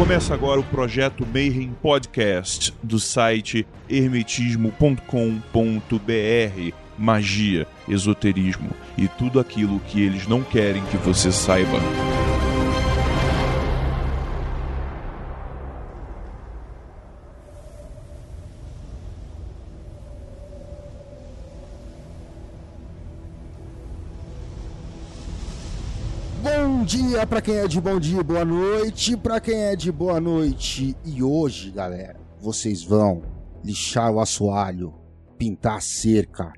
Começa agora o projeto Mayhem Podcast do site hermetismo.com.br. Magia, esoterismo e tudo aquilo que eles não querem que você saiba. Dia pra quem é de bom dia, boa noite pra quem é de boa noite. E hoje, galera, vocês vão lixar o assoalho, pintar a cerca,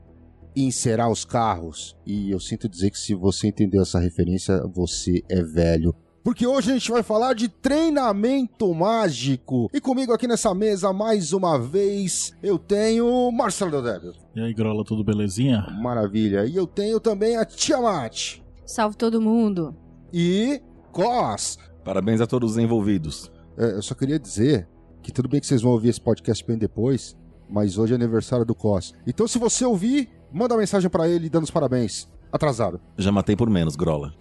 encerar os carros. E eu sinto dizer que se você entendeu essa referência, você é velho. Porque hoje a gente vai falar de treinamento mágico. E comigo aqui nessa mesa, mais uma vez, eu tenho Marcelo Deldébio. E aí, Grola, tudo belezinha? Maravilha. E eu tenho também a Tiamat. Salve todo mundo. E Cos. Parabéns a todos os envolvidos. É, eu só queria dizer que tudo bem que vocês vão ouvir esse podcast bem depois, mas hoje é aniversário do Cos. Então, se você ouvir, manda uma mensagem pra ele dando os parabéns. Atrasado. Já matei por menos, Grola.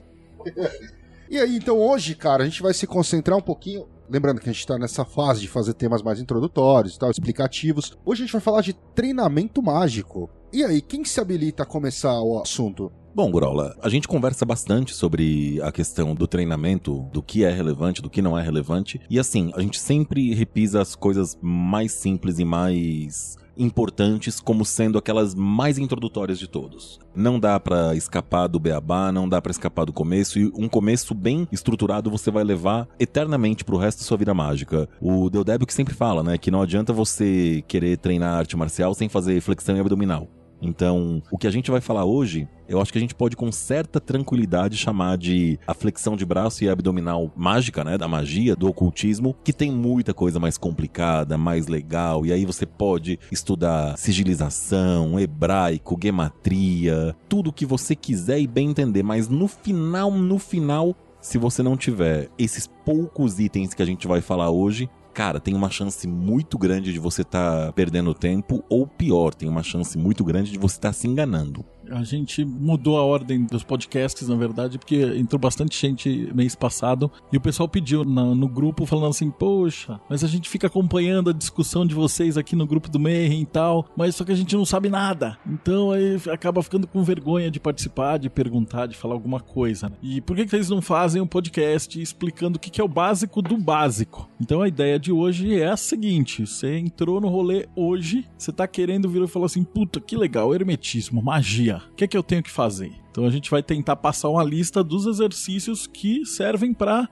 E aí, então hoje, cara, a gente vai se concentrar um pouquinho. Lembrando que a gente tá nessa fase de fazer temas mais introdutórios e tal, explicativos. Hoje a gente vai falar de treinamento mágico. E aí, quem se habilita a começar o assunto? Bom, Grola, a gente conversa bastante sobre a questão do treinamento, do que é relevante, do que não é relevante. E assim, a gente sempre repisa as coisas mais simples e mais importantes como sendo aquelas mais introdutórias de todos. Não dá pra escapar do beabá, não dá pra escapar do começo e um começo bem estruturado você vai levar eternamente pro resto da sua vida mágica. O Deodébio que sempre fala, né, que não adianta você querer treinar arte marcial sem fazer flexão e abdominal. Então, o que a gente vai falar hoje, eu acho que a gente pode com certa tranquilidade chamar de a flexão de braço e abdominal mágica, né, da magia, do ocultismo, que tem muita coisa mais complicada, mais legal, e aí você pode estudar sigilização, hebraico, gematria, tudo o que você quiser e bem entender, mas no final, no final, se você não tiver esses poucos itens que a gente vai falar hoje, cara, tem uma chance muito grande de você estar tá perdendo tempo, ou pior, tem uma chance muito grande de você estar tá se enganando. A gente mudou a ordem dos podcasts, na verdade, porque entrou bastante gente mês passado e o pessoal pediu na, no grupo falando assim: Poxa, mas a gente fica acompanhando a discussão de vocês aqui no grupo do Mayhem e tal, mas só que a gente não sabe nada. Então aí acaba ficando com vergonha de participar, de perguntar, de falar alguma coisa. Né? E por que, que eles não fazem um podcast explicando o que, que é o básico do básico? Então a ideia de hoje é a seguinte: você entrou no rolê hoje, você tá querendo vir e falar assim: Puta, que legal, hermetismo, magia. O que é que eu tenho que fazer? Então a gente vai tentar passar uma lista dos exercícios que servem para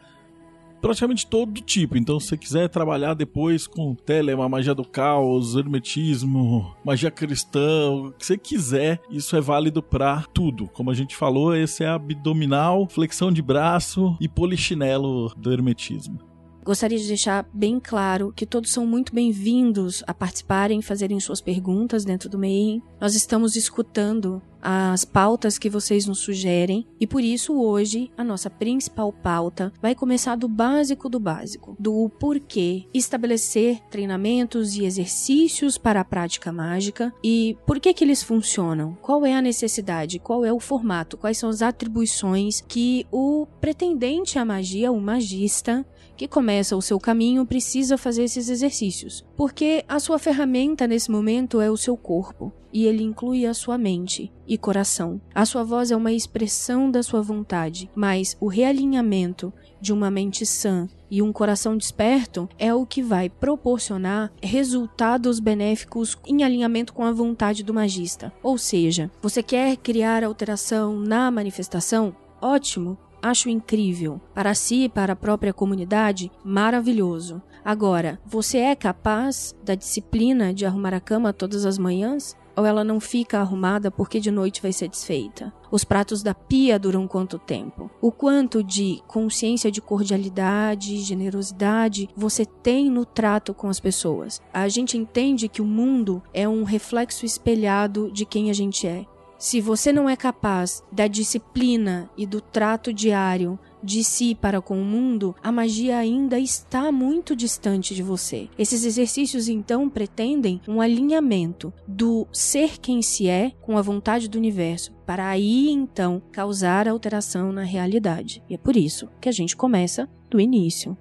praticamente todo tipo. Então, se você quiser trabalhar depois com telema, magia do caos, hermetismo, magia cristã, o que você quiser, isso é válido para tudo. Como a gente falou, esse é abdominal, flexão de braço e polichinelo do hermetismo. Gostaria de deixar bem claro que todos são muito bem-vindos a participarem, fazerem suas perguntas dentro do MEI. Nós estamos escutando as pautas que vocês nos sugerem e por isso hoje a nossa principal pauta vai começar do básico do básico, do porquê estabelecer treinamentos e exercícios para a prática mágica e por que que eles funcionam, qual é a necessidade, qual é o formato, quais são as atribuições que o pretendente à magia, o magista, que começa o seu caminho precisa fazer esses exercícios, porque a sua ferramenta nesse momento é o seu corpo e ele inclui a sua mente e coração. A sua voz é uma expressão da sua vontade, mas o realinhamento de uma mente sã e um coração desperto é o que vai proporcionar resultados benéficos em alinhamento com a vontade do magista. Ou seja, você quer criar alteração na manifestação? Ótimo, Acho incrível. Para si e para a própria comunidade, maravilhoso. Agora, você é capaz da disciplina de arrumar a cama todas as manhãs? Ou ela não fica arrumada porque de noite vai ser desfeita? Os pratos da pia duram quanto tempo? O quanto de consciência de cordialidade, generosidade você tem no trato com as pessoas? A gente entende que o mundo é um reflexo espelhado de quem a gente é. Se você não é capaz da disciplina e do trato diário de si para com o mundo, a magia ainda está muito distante de você. Esses exercícios então pretendem um alinhamento do ser quem se é com a vontade do universo, para aí então causar alteração na realidade. E é por isso que a gente começa do início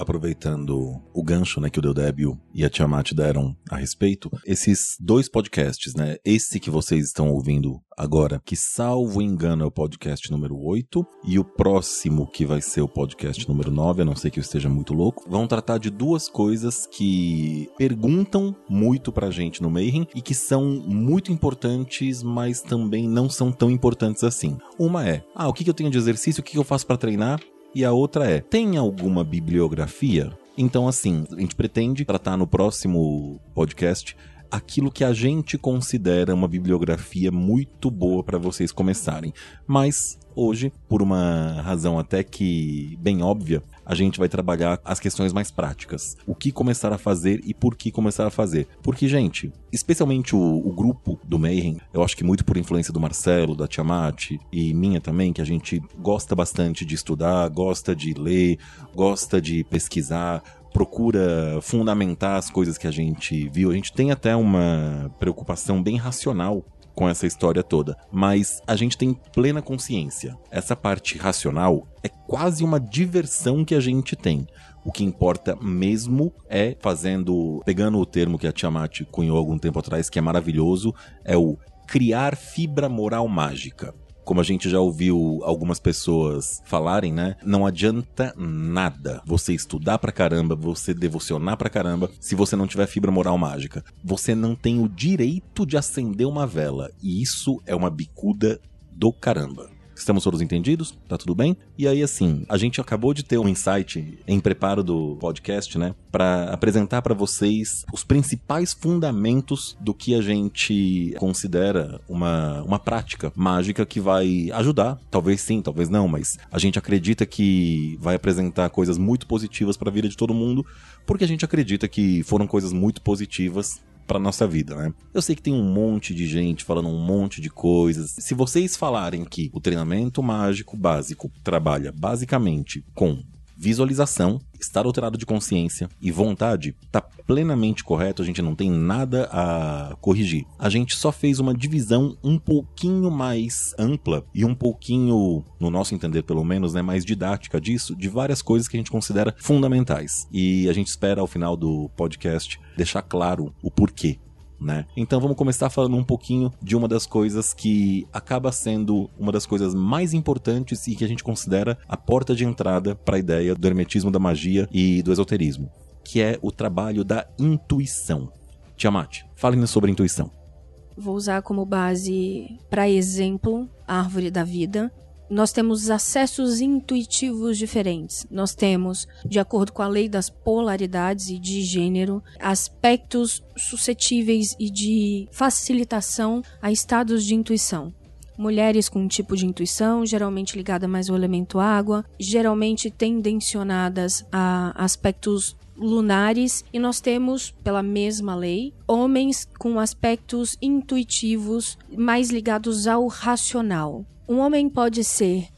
aproveitando o gancho, né, que o Deodébio e a Tiamat deram a respeito, esses dois podcasts, né, esse que vocês estão ouvindo agora, que salvo engano é o podcast número 8, e o próximo que vai ser o podcast número 9, a não ser que eu esteja muito louco, vão tratar de duas coisas que perguntam muito pra gente no Mayhem e que são muito importantes, mas também não são tão importantes assim. Uma é, ah, o que eu tenho de exercício, o que eu faço para treinar? E a outra é: tem alguma bibliografia? Então, assim, a gente pretende tratar no próximo podcast aquilo que a gente considera uma bibliografia muito boa para vocês começarem. Mas hoje, por uma razão até que bem óbvia, a gente vai trabalhar as questões mais práticas. O que começar a fazer e por que começar a fazer. Porque, gente, especialmente o, o grupo do Mayhem, eu acho que muito por influência do Marcelo, da Tiamat e minha também, que a gente gosta bastante de estudar, gosta de ler, gosta de pesquisar, procura fundamentar as coisas que a gente viu. A gente tem até uma preocupação bem racional com essa história toda, mas a gente tem plena consciência. Essa parte racional é quase uma diversão que a gente tem. O que importa mesmo é fazendo, pegando o termo que a Tiamat cunhou algum tempo atrás, que é maravilhoso, é o criar fibra moral mágica como a gente já ouviu algumas pessoas falarem, né? Não adianta nada você estudar pra caramba, você devocionar pra caramba, se você não tiver fibra moral mágica. Você não tem o direito de acender uma vela. E isso é uma bicuda do caramba. Estamos todos entendidos? Tá tudo bem? E aí, assim, a gente acabou de ter um insight em preparo do podcast, né? Para apresentar para vocês os principais fundamentos do que a gente considera uma, uma prática mágica que vai ajudar. Talvez sim, talvez não, mas a gente acredita que vai apresentar coisas muito positivas para a vida de todo mundo, porque a gente acredita que foram coisas muito positivas para nossa vida, né? Eu sei que tem um monte de gente falando um monte de coisas. Se vocês falarem que o treinamento mágico básico trabalha basicamente com visualização, estar alterado de consciência e vontade está plenamente correto, a gente não tem nada a corrigir. A gente só fez uma divisão um pouquinho mais ampla e um pouquinho, no nosso entender pelo menos, né, mais didática disso, de várias coisas que a gente considera fundamentais. E a gente espera ao final do podcast deixar claro o porquê né? Então vamos começar falando um pouquinho de uma das coisas que acaba sendo uma das coisas mais importantes e que a gente considera a porta de entrada para a ideia do hermetismo da magia e do esoterismo, que é o trabalho da intuição. Tiamat, fale-nos sobre intuição. Vou usar como base, para exemplo, a árvore da vida, nós temos acessos intuitivos diferentes. Nós temos, de acordo com a lei das polaridades e de gênero, aspectos suscetíveis e de facilitação a estados de intuição. Mulheres com um tipo de intuição, geralmente ligada mais ao elemento água, geralmente tendencionadas a aspectos lunares e nós temos, pela mesma lei, homens com aspectos intuitivos mais ligados ao racional. Um homem pode ser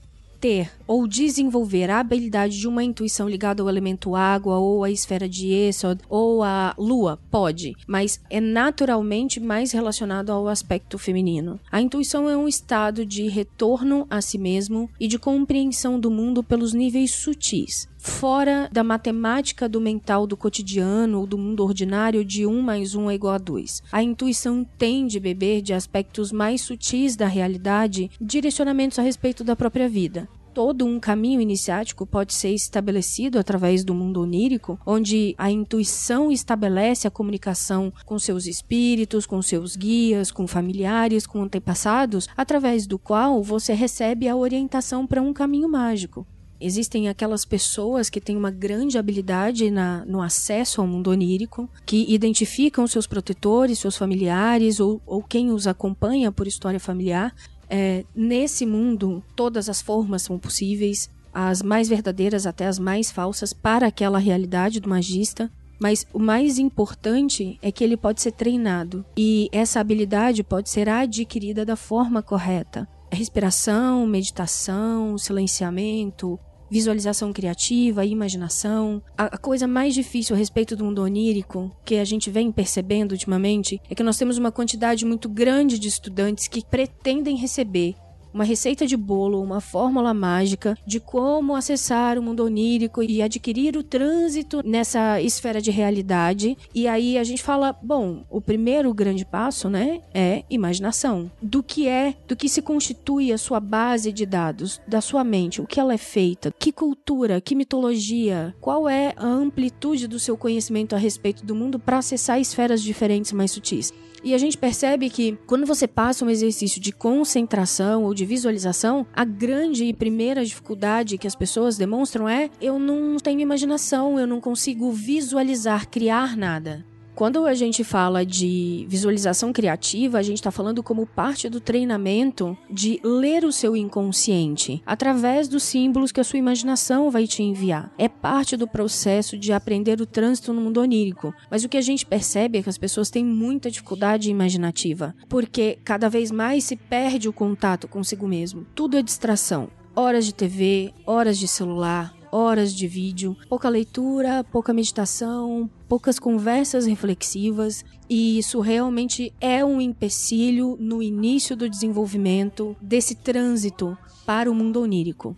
ter ou desenvolver a habilidade de uma intuição ligada ao elemento água ou à esfera de Esod ou à lua, pode, mas é naturalmente mais relacionado ao aspecto feminino. A intuição é um estado de retorno a si mesmo e de compreensão do mundo pelos níveis sutis fora da matemática do mental do cotidiano ou do mundo ordinário de 1 mais 1 é igual a 2. A intuição tem de beber de aspectos mais sutis da realidade, direcionamentos a respeito da própria vida todo um caminho iniciático pode ser estabelecido através do mundo onírico, onde a intuição estabelece a comunicação com seus espíritos, com seus guias, com familiares, com antepassados, através do qual você recebe a orientação para um caminho mágico. Existem aquelas pessoas que têm uma grande habilidade na, no acesso ao mundo onírico, que identificam seus protetores, seus familiares ou, ou quem os acompanha por história familiar. É, nesse mundo, todas as formas são possíveis, as mais verdadeiras até as mais falsas, para aquela realidade do magista. Mas o mais importante é que ele pode ser treinado e essa habilidade pode ser adquirida da forma correta. Respiração, meditação, silenciamento, visualização criativa, imaginação. A, coisa mais difícil a respeito do mundo onírico, que a gente vem percebendo ultimamente, é que nós temos uma quantidade muito grande de estudantes que pretendem receber uma receita de bolo, uma fórmula mágica de como acessar o mundo onírico e adquirir o trânsito nessa esfera de realidade. E aí a gente fala, bom, o primeiro grande passo, né, é imaginação. Do que é, do que se constitui a sua base de dados, da sua mente, o que ela é feita, que cultura, que mitologia, qual é a amplitude do seu conhecimento a respeito do mundo para acessar esferas diferentes mais sutis. E a gente percebe que quando você passa um exercício de concentração ou de visualização, a grande e primeira dificuldade que as pessoas demonstram é: eu não tenho imaginação, eu não consigo visualizar, criar nada. Quando a gente fala de visualização criativa, a gente está falando como parte do treinamento de ler o seu inconsciente através dos símbolos que a sua imaginação vai te enviar. É parte do processo de aprender o trânsito no mundo onírico. Mas o que a gente percebe é que as pessoas têm muita dificuldade imaginativa, porque cada vez mais se perde o contato consigo mesmo. Tudo é distração. Horas de TV, horas de celular, horas de vídeo, pouca leitura, pouca meditação, poucas conversas reflexivas, e isso realmente é um empecilho no início do desenvolvimento desse trânsito para o mundo onírico.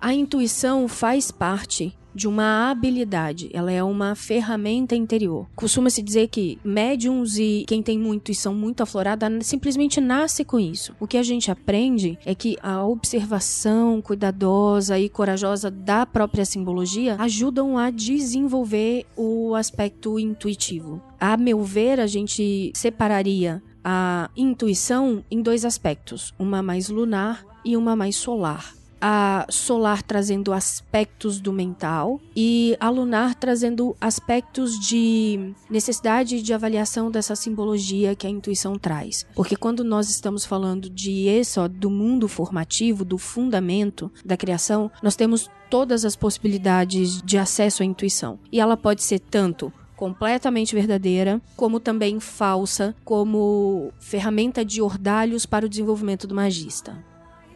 A intuição faz parte de uma habilidade, ela é uma ferramenta interior. Costuma-se dizer que médiums e quem tem uma intuição muito aflorada simplesmente nasce com isso. O que a gente aprende é que a observação cuidadosa e corajosa da própria simbologia ajudam a desenvolver o aspecto intuitivo. A meu ver, a gente separaria a intuição em dois aspectos, uma mais lunar e uma mais solar a solar trazendo aspectos do mental e a lunar trazendo aspectos de necessidade de avaliação dessa simbologia que a intuição traz. Porque quando nós estamos falando de isso, do mundo formativo, do fundamento da criação, nós temos todas as possibilidades de acesso à intuição. E ela pode ser tanto completamente verdadeira, como também falsa, como ferramenta de ordalhos para o desenvolvimento do magista.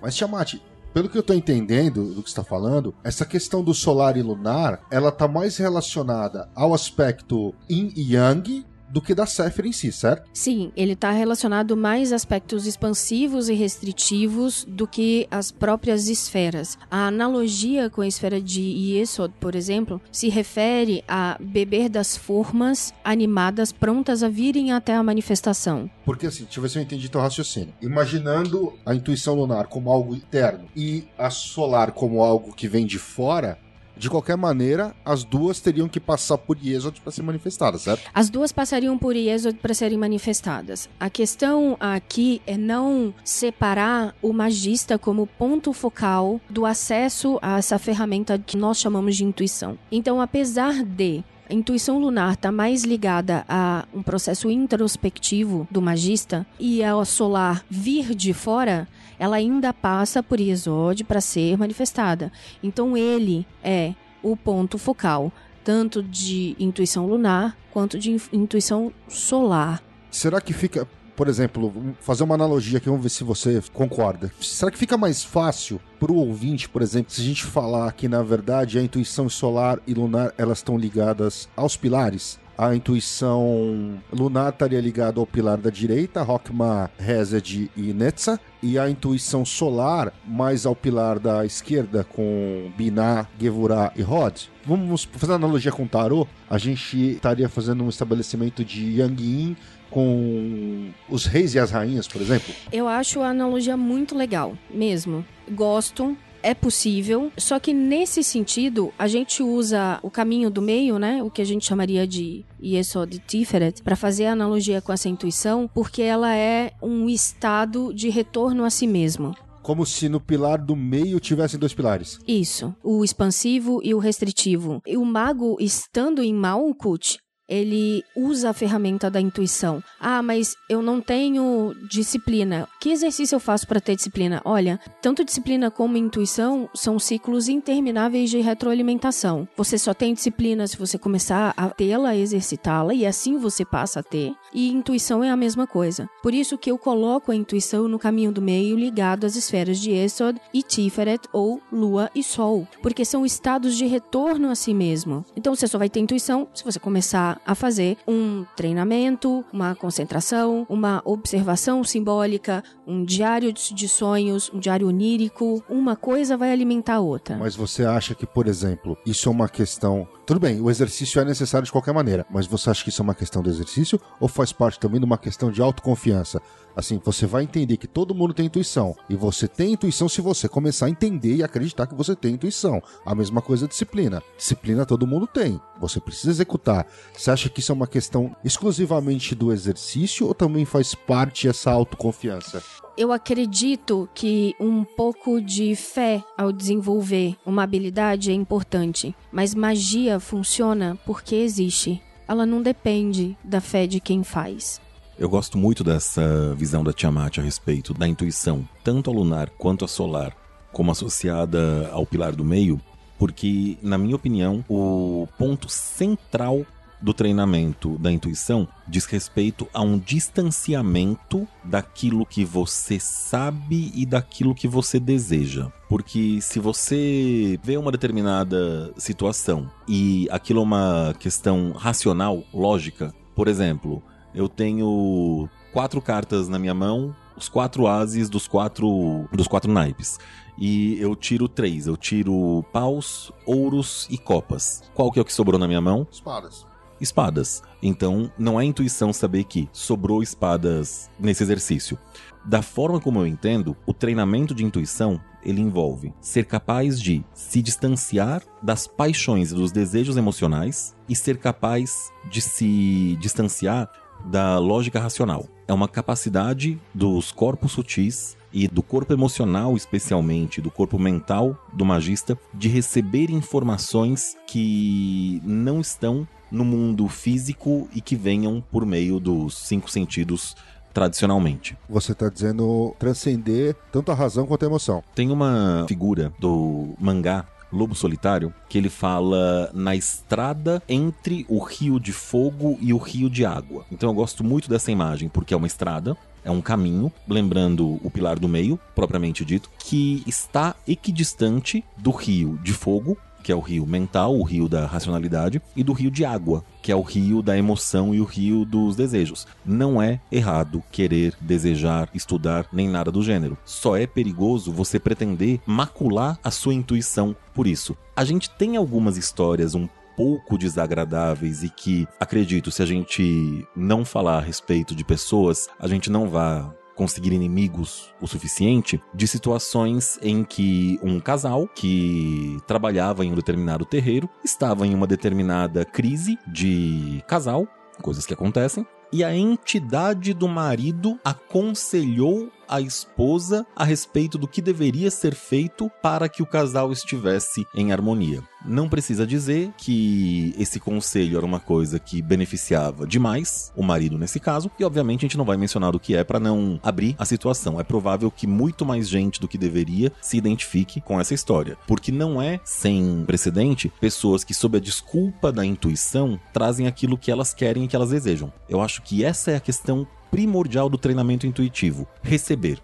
Mas, Tiamat, pelo que eu tô entendendo do que está falando, essa questão do solar e lunar, ela tá mais relacionada ao aspecto yin e yang do que da Sephir em si, certo? Sim, ele está relacionado mais a aspectos expansivos e restritivos do que as próprias esferas. A analogia com a esfera de Yesod, por exemplo, se refere a beber das formas animadas prontas a virem até a manifestação. Porque assim, deixa eu ver se eu entendi teu raciocínio. Imaginando a intuição lunar como algo interno e a solar como algo que vem de fora, de qualquer maneira, as duas teriam que passar por Yesod para ser manifestadas, certo? As duas passariam por Yesod para serem manifestadas. A questão aqui é não separar o magista como ponto focal do acesso a essa ferramenta que nós chamamos de intuição. Então, apesar de a intuição lunar está mais ligada a um processo introspectivo do magista e a solar vir de fora, ela ainda passa por Yesod para ser manifestada. Então ele é o ponto focal, tanto de intuição lunar quanto de intuição solar. Será que fica, por exemplo, fazer uma analogia aqui, vamos ver se você concorda. Será que fica mais fácil para o ouvinte, por exemplo, se a gente falar que na verdade a intuição solar e lunar elas estão ligadas aos pilares? A intuição lunar estaria ligada ao pilar da direita, Rockma, Hesed e Netza, e a intuição solar mais ao pilar da esquerda, com Binah, Gevurah e Rod. Vamos fazer analogia com o Tarot, a gente estaria fazendo um estabelecimento de Yang Yin com os reis e as rainhas, por exemplo? Eu acho a analogia muito legal, mesmo. Gosto, é possível, só que nesse sentido, a gente usa o caminho do meio, né? O que a gente chamaria de Yesod Tiferet, para fazer a analogia com essa intuição, porque ela é um estado de retorno a si mesmo. Como se no pilar do meio tivessem dois pilares. Isso, o expansivo e o restritivo. E o mago, estando em Malkut, ele usa a ferramenta da intuição. Ah, mas eu não tenho disciplina. Que exercício eu faço para ter disciplina? Olha, tanto disciplina como intuição são ciclos intermináveis de retroalimentação. Você só tem disciplina se você começar a tê-la, exercitá-la e assim você passa a ter. E intuição é a mesma coisa. Por isso que eu coloco a intuição no caminho do meio ligado às esferas de Esod e Tiferet ou Lua e Sol, porque são estados de retorno a si mesmo. Então você só vai ter intuição se você começar a fazer um treinamento, uma concentração, uma observação simbólica, um diário de sonhos, um diário onírico. Uma coisa vai alimentar a outra. Mas você acha que, por exemplo, isso é uma questão. Tudo bem, o exercício é necessário de qualquer maneira, mas você acha que isso é uma questão do exercício ou faz parte também de uma questão de autoconfiança? Assim, você vai entender que todo mundo tem intuição. E você tem intuição se você começar a entender e acreditar que você tem intuição. A mesma coisa disciplina. Disciplina todo mundo tem. Você precisa executar. Você acha que isso é uma questão exclusivamente do exercício ou também faz parte essa autoconfiança? Eu acredito que um pouco de fé ao desenvolver uma habilidade é importante, mas magia funciona porque existe. Ela não depende da fé de quem faz. Eu gosto muito dessa visão da Tiamat a respeito da intuição, tanto a lunar quanto a solar, como associada ao pilar do meio, porque, na minha opinião, o ponto central do treinamento da intuição diz respeito a um distanciamento daquilo que você sabe e daquilo que você deseja. Porque se você vê uma determinada situação e aquilo é uma questão racional, lógica, por exemplo, eu tenho quatro cartas na minha mão, os quatro ases dos quatro dos quatro naipes. E eu tiro três. Eu tiro paus, ouros e copas. Qual que é o que sobrou na minha mão? Espadas. Espadas. Então, não é intuição saber que sobrou espadas nesse exercício. Da forma como eu entendo, o treinamento de intuição ele envolve ser capaz de se distanciar das paixões e dos desejos emocionais e ser capaz de se distanciar da lógica racional. É uma capacidade dos corpos sutis e do corpo emocional, especialmente, do corpo mental do magista, de receber informações que não estão no mundo físico e que venham por meio dos cinco sentidos tradicionalmente. Você está dizendo transcender tanto a razão quanto a emoção. Tem uma figura do mangá Lobo Solitário, que ele fala na estrada entre o rio de fogo e o rio de água. Então eu gosto muito dessa imagem, porque é uma estrada, é um caminho, lembrando o pilar do meio, propriamente dito, que está equidistante do rio de fogo que é o rio mental, o rio da racionalidade, e do rio de água, que é o rio da emoção e o rio dos desejos. Não é errado querer, desejar, estudar, nem nada do gênero. Só é perigoso você pretender macular a sua intuição por isso. A gente tem algumas histórias um pouco desagradáveis e que, acredito, se a gente não falar a respeito de pessoas, a gente não vai conseguir inimigos o suficiente de situações em que um casal que trabalhava em um determinado terreiro estava em uma determinada crise de casal, coisas que acontecem, e a entidade do marido aconselhou a esposa a respeito do que deveria ser feito para que o casal estivesse em harmonia. Não precisa dizer que esse conselho era uma coisa que beneficiava demais o marido nesse caso, e obviamente a gente não vai mencionar o que é para não abrir a situação. É provável que muito mais gente do que deveria se identifique com essa história, porque não é sem precedente pessoas que sob a desculpa da intuição trazem aquilo que elas querem e que elas desejam. Eu acho que essa é a questão primordial do treinamento intuitivo: receber.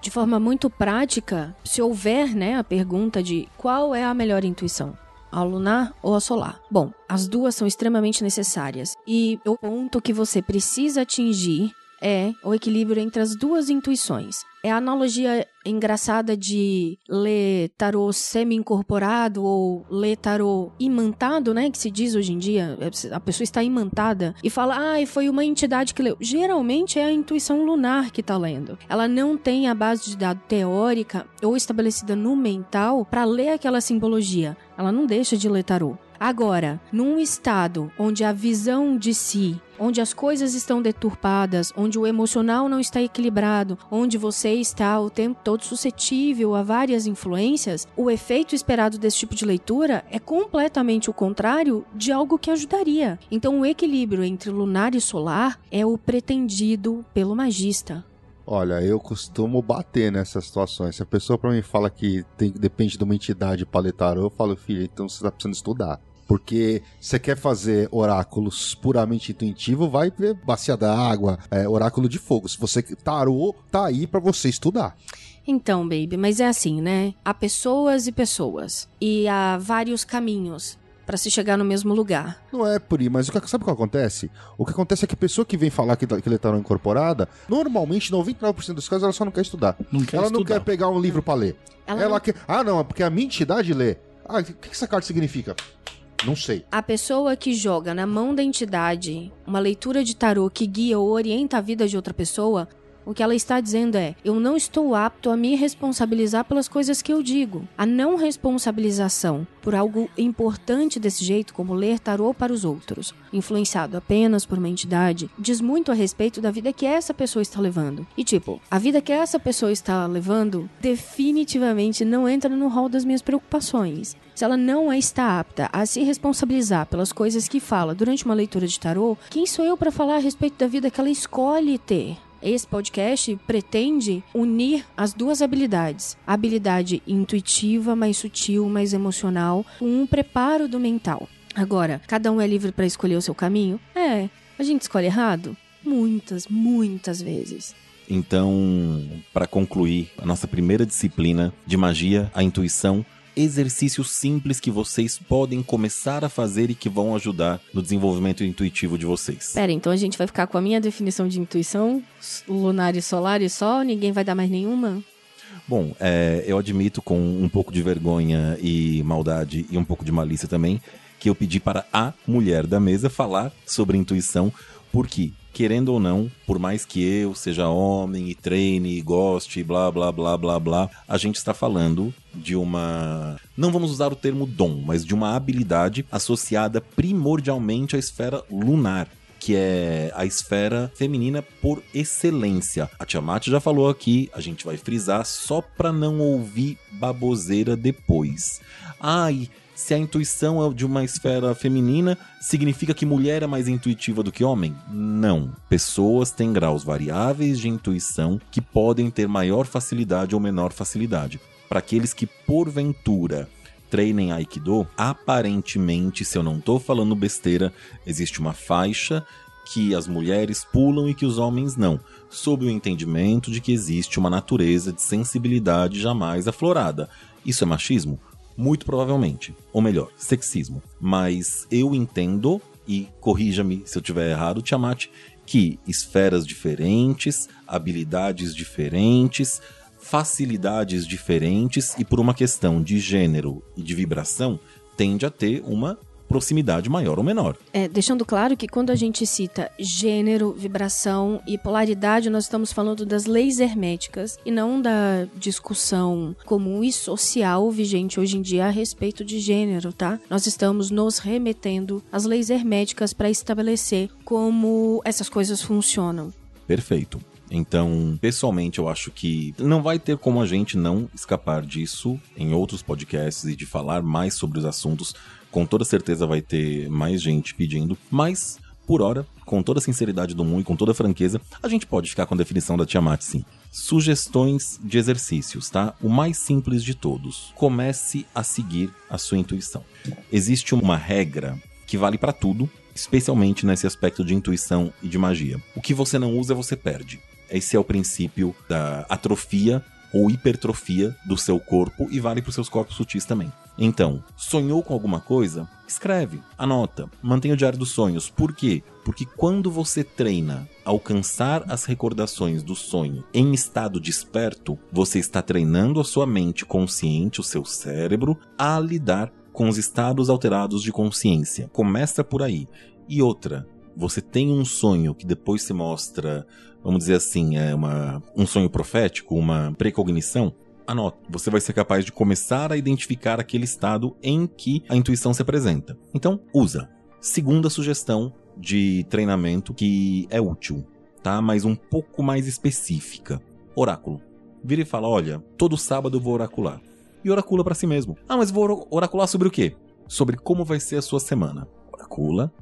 De forma muito prática, se houver né, a pergunta de qual é a melhor intuição, a lunar ou a solar? Bom, as duas são extremamente necessárias e o ponto que você precisa atingir é o equilíbrio entre as duas intuições. É a analogia engraçada de ler tarô semi-incorporado ou ler tarô imantado, né? Que se diz hoje em dia. A pessoa está imantada e fala, ah, foi uma entidade que leu. Geralmente é a intuição lunar que está lendo. Ela não tem a base de dado teórica ou estabelecida no mental para ler aquela simbologia. Ela não deixa de ler tarô. Agora, num estado onde a visão de si, onde as coisas estão deturpadas, onde o emocional não está equilibrado, onde você está o tempo todo suscetível a várias influências, o efeito esperado desse tipo de leitura é completamente o contrário de algo que ajudaria. Então, o equilíbrio entre lunar e solar é o pretendido pelo magista. Olha, eu costumo bater nessas situações. Se a pessoa para mim fala que tem, depende de uma entidade para eu falo, filho, então você está precisando estudar. Porque você quer fazer oráculos puramente intuitivo, vai ver bacia da água, é, oráculo de fogo. Se você tarô, tá aí para você estudar. Então, baby, mas é assim, né? Há pessoas e pessoas. E há vários caminhos. para se chegar no mesmo lugar. Não é, Pri, mas o que, sabe o que acontece? O que acontece é que a pessoa que vem falar que, que ele tarô incorporada, normalmente, 99% dos casos, ela só não quer estudar. Não quer ela não estudar. quer pegar um livro pra ler. Ela Ela, não- quer. Ah, não, é porque a minha entidade lê. Ah, o que que essa carta significa? Não sei. A pessoa que joga na mão da entidade uma leitura de tarô que guia ou orienta a vida de outra pessoa, o que ela está dizendo é: eu não estou apto a me responsabilizar pelas coisas que eu digo. A não responsabilização por algo importante desse jeito, como ler tarô para os outros, influenciado apenas por uma entidade, diz muito a respeito da vida que essa pessoa está levando. E tipo, a vida que essa pessoa está levando definitivamente não entra no rol das minhas preocupações. Se ela não está apta a se responsabilizar pelas coisas que fala durante uma leitura de tarô, quem sou eu para falar a respeito da vida que ela escolhe ter? Esse podcast pretende unir as duas habilidades. A habilidade intuitiva, mais sutil, mais emocional, com um preparo do mental. Agora, cada um é livre para escolher o seu caminho? É. A gente escolhe errado? Muitas, muitas vezes. Então, para concluir a nossa primeira disciplina de magia, a intuição, exercícios simples que vocês podem começar a fazer e que vão ajudar no desenvolvimento intuitivo de vocês. Pera, então a gente vai ficar com a minha definição de intuição? Lunar e solar e só? Ninguém vai dar mais nenhuma? Bom, é, eu admito com um pouco de vergonha e maldade e um pouco de malícia também que eu pedi para a mulher da mesa falar sobre intuição, porque, querendo ou não, por mais que eu seja homem e treine e goste e blá blá blá blá blá, a gente está falando de uma. Não vamos usar o termo dom, mas de uma habilidade associada primordialmente à esfera lunar que é a esfera feminina por excelência. A Tiamat já falou aqui, a gente vai frisar só para não ouvir baboseira depois. Ai, se a intuição é de uma esfera feminina, significa que mulher é mais intuitiva do que homem? Não. Pessoas têm graus variáveis de intuição que podem ter maior facilidade ou menor facilidade. Para aqueles que porventura treinem Aikido, aparentemente, se eu não tô falando besteira, existe uma faixa que as mulheres pulam e que os homens não, sob o entendimento de que existe uma natureza de sensibilidade jamais aflorada. Isso é machismo? Muito provavelmente. Ou melhor, sexismo. Mas eu entendo, e corrija-me se eu tiver errado, Tiamat, que esferas diferentes, habilidades diferentes, facilidades diferentes e por uma questão de gênero e de vibração tende a ter uma proximidade maior ou menor. É, deixando claro que quando a gente cita gênero, vibração e polaridade, nós estamos falando das leis herméticas e não da discussão comum e social vigente hoje em dia a respeito de gênero, tá? Nós estamos nos remetendo às leis herméticas para estabelecer como essas coisas funcionam. Perfeito. Então, pessoalmente, eu acho que não vai ter como a gente não escapar disso em outros podcasts e de falar mais sobre os assuntos. Com toda certeza vai ter mais gente pedindo, mas por hora, com toda a sinceridade do mundo e com toda a franqueza, a gente pode ficar com a definição da Tiamat sim. Sugestões de exercícios, tá? O mais simples de todos. Comece a seguir a sua intuição. Existe uma regra que vale para tudo, especialmente nesse aspecto de intuição e de magia. O que você não usa, você perde. Esse é o princípio da atrofia ou hipertrofia do seu corpo e vale para os seus corpos sutis também. Então, sonhou com alguma coisa? Escreve, anota, mantenha o diário dos sonhos. Por quê? Porque quando você treina alcançar as recordações do sonho em estado desperto, você está treinando a sua mente consciente, o seu cérebro, a lidar com os estados alterados de consciência. Começa por aí. E outra, você tem um sonho que depois se mostra, vamos dizer assim, é uma, um sonho profético, uma precognição, anota. Você vai ser capaz de começar a identificar aquele estado em que a intuição se apresenta. Então, usa. Segunda sugestão de treinamento que é útil, tá? Mas um pouco mais específica. Oráculo. Vira e fala, olha, todo sábado eu vou oracular. E oracula para si mesmo. Ah, mas vou oracular sobre o quê? Sobre como vai ser a sua semana. Oracula,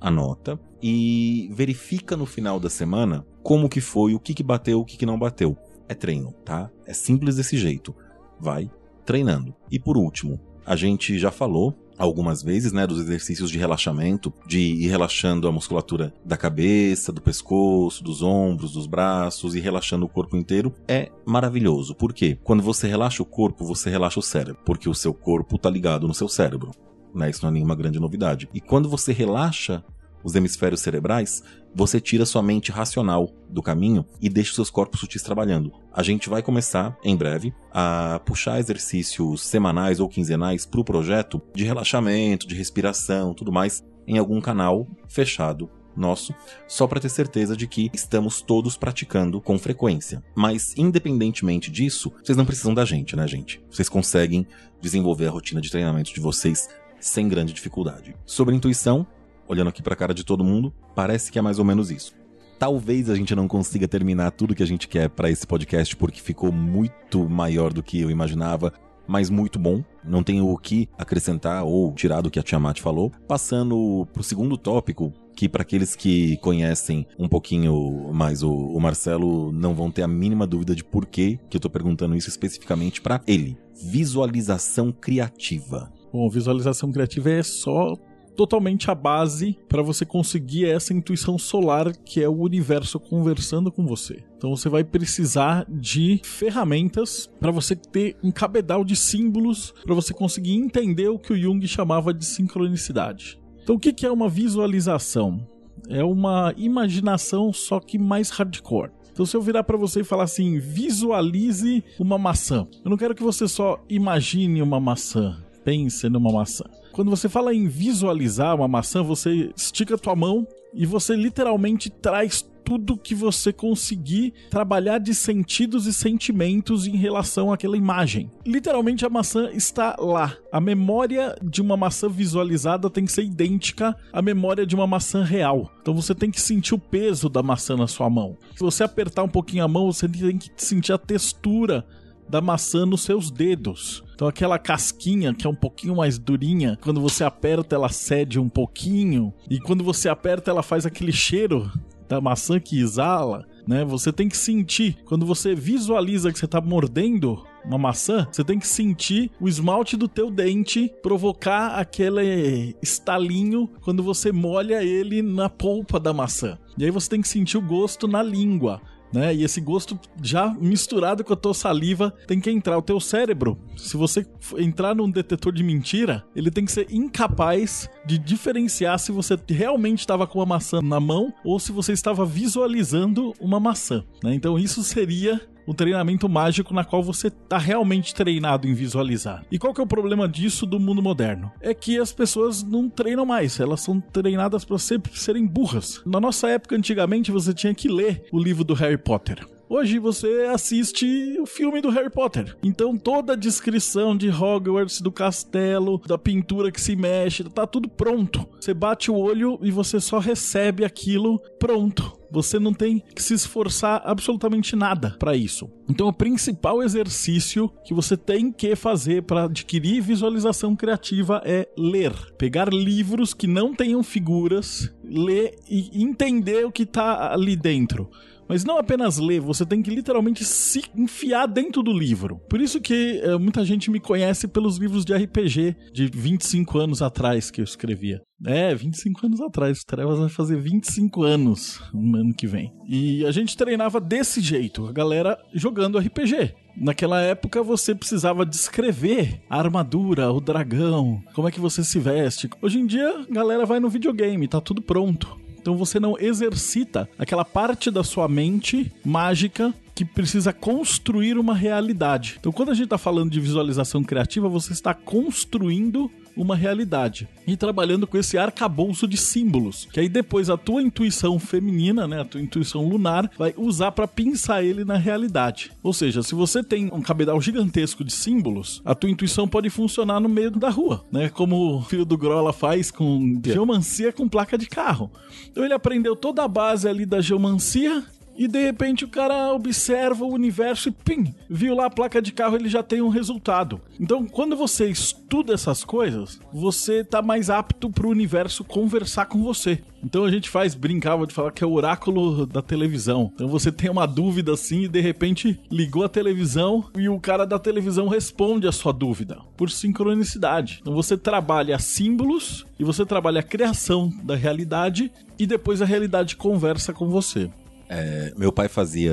anota e verifica no final da semana como que foi, o que que bateu, o que que não bateu. É treino, tá? É simples desse jeito. Vai treinando. E por último, a gente já falou algumas vezes, né, dos exercícios de relaxamento, de ir relaxando a musculatura da cabeça, do pescoço, dos ombros, dos braços e relaxando o corpo inteiro. É maravilhoso. Por quê? Quando você relaxa o corpo, você relaxa o cérebro, porque o seu corpo tá ligado no seu cérebro. né? Isso não é nenhuma grande novidade. E quando você relaxa os hemisférios cerebrais, você tira sua mente racional do caminho e deixa seus corpos sutis trabalhando. A gente vai começar, em breve, a puxar exercícios semanais ou quinzenais para o projeto de relaxamento, de respiração, tudo mais, em algum canal fechado nosso, só para ter certeza de que estamos todos praticando com frequência. Mas independentemente disso, vocês não precisam da gente, né, gente? Vocês conseguem desenvolver a rotina de treinamento de vocês sem grande dificuldade. Sobre intuição, olhando aqui para a cara de todo mundo, parece que é mais ou menos isso. Talvez a gente não consiga terminar tudo que a gente quer para esse podcast porque ficou muito maior do que eu imaginava, mas muito bom. Não tenho o que acrescentar ou tirar do que a Tiamat falou. Passando pro segundo tópico, que para aqueles que conhecem um pouquinho mais o, o, Marcelo não vão ter a mínima dúvida de por que que eu tô perguntando isso especificamente para ele. Visualização criativa. Bom, visualização criativa é só totalmente a base para você conseguir essa intuição solar que é o universo conversando com você. Então você vai precisar de ferramentas para você ter um cabedal de símbolos para você conseguir entender o que o Jung chamava de sincronicidade. Então o que é uma visualização? É uma imaginação só que mais hardcore. Então, se eu virar para você e falar assim, visualize uma maçã, eu não quero que você só imagine uma maçã, pense numa maçã. Quando você fala em visualizar uma maçã, você estica a tua mão e você literalmente traz tudo que você conseguir trabalhar de sentidos e sentimentos em relação àquela imagem. Literalmente a maçã está lá. A memória de uma maçã visualizada tem que ser idêntica à memória de uma maçã real. Então você tem que sentir o peso da maçã na sua mão. Se você apertar um pouquinho a mão, você tem que sentir a textura da maçã nos seus dedos. Então aquela casquinha que é um pouquinho mais durinha, quando você aperta ela cede um pouquinho e quando você aperta ela faz aquele cheiro da maçã que exala, né? Você tem que sentir quando você visualiza que você está mordendo uma maçã, você tem que sentir o esmalte do teu dente provocar aquele estalinho quando você molha ele na polpa da maçã. E aí você tem que sentir o gosto na língua né? E esse gosto já misturado com a tua saliva tem que entrar. O teu cérebro, se você entrar num detetor de mentira, ele tem que ser incapaz de diferenciar se você realmente estava com uma maçã na mão ou se você estava visualizando uma maçã. Né? Então isso seria um treinamento mágico na qual você está realmente treinado em visualizar. E qual que é o problema disso do mundo moderno? É que as pessoas não treinam mais, elas são treinadas para sempre serem burras. Na nossa época, antigamente, você tinha que ler o livro do Harry Potter. Hoje você assiste o filme do Harry Potter. Então toda a descrição de Hogwarts, do castelo, da pintura que se mexe, tá tudo pronto. Você bate o olho e você só recebe aquilo pronto. Você não tem que se esforçar absolutamente nada para isso. Então, o principal exercício que você tem que fazer para adquirir visualização criativa é ler. Pegar livros que não tenham figuras, ler e entender o que está ali dentro. Mas não apenas ler, você tem que literalmente se enfiar dentro do livro. Por isso que é, muita gente me conhece pelos livros de RPG de 25 anos atrás que eu escrevia. É, 25 anos atrás. Trevas vai fazer 25 anos no ano que vem. E a gente treinava desse jeito, a galera jogando RPG. Naquela época você precisava descrever a armadura, o dragão, como é que você se veste. Hoje em dia, a galera vai no videogame, tá tudo pronto. Então você não exercita aquela parte da sua mente mágica que precisa construir uma realidade. Então, quando a gente está falando de visualização criativa, você está construindo uma realidade e trabalhando com esse arcabouço de símbolos, que aí depois a tua intuição feminina, né, a tua intuição lunar, vai usar para pensar ele na realidade. Ou seja, se você tem um cabedal gigantesco de símbolos, a tua intuição pode funcionar no meio da rua, né, como o filho do Grola faz com geomancia com placa de carro. Então ele aprendeu toda a base ali da geomancia e de repente o cara observa o universo e pim, viu lá a placa de carro, ele já tem um resultado. Então, quando você estuda essas coisas, você tá mais apto pro universo conversar com você. Então a gente faz, brincava de falar que é o oráculo da televisão. Então você tem uma dúvida assim e de repente ligou a televisão e o cara da televisão responde a sua dúvida por sincronicidade. Então você trabalha símbolos e você trabalha a criação da realidade e depois a realidade conversa com você. É, meu pai fazia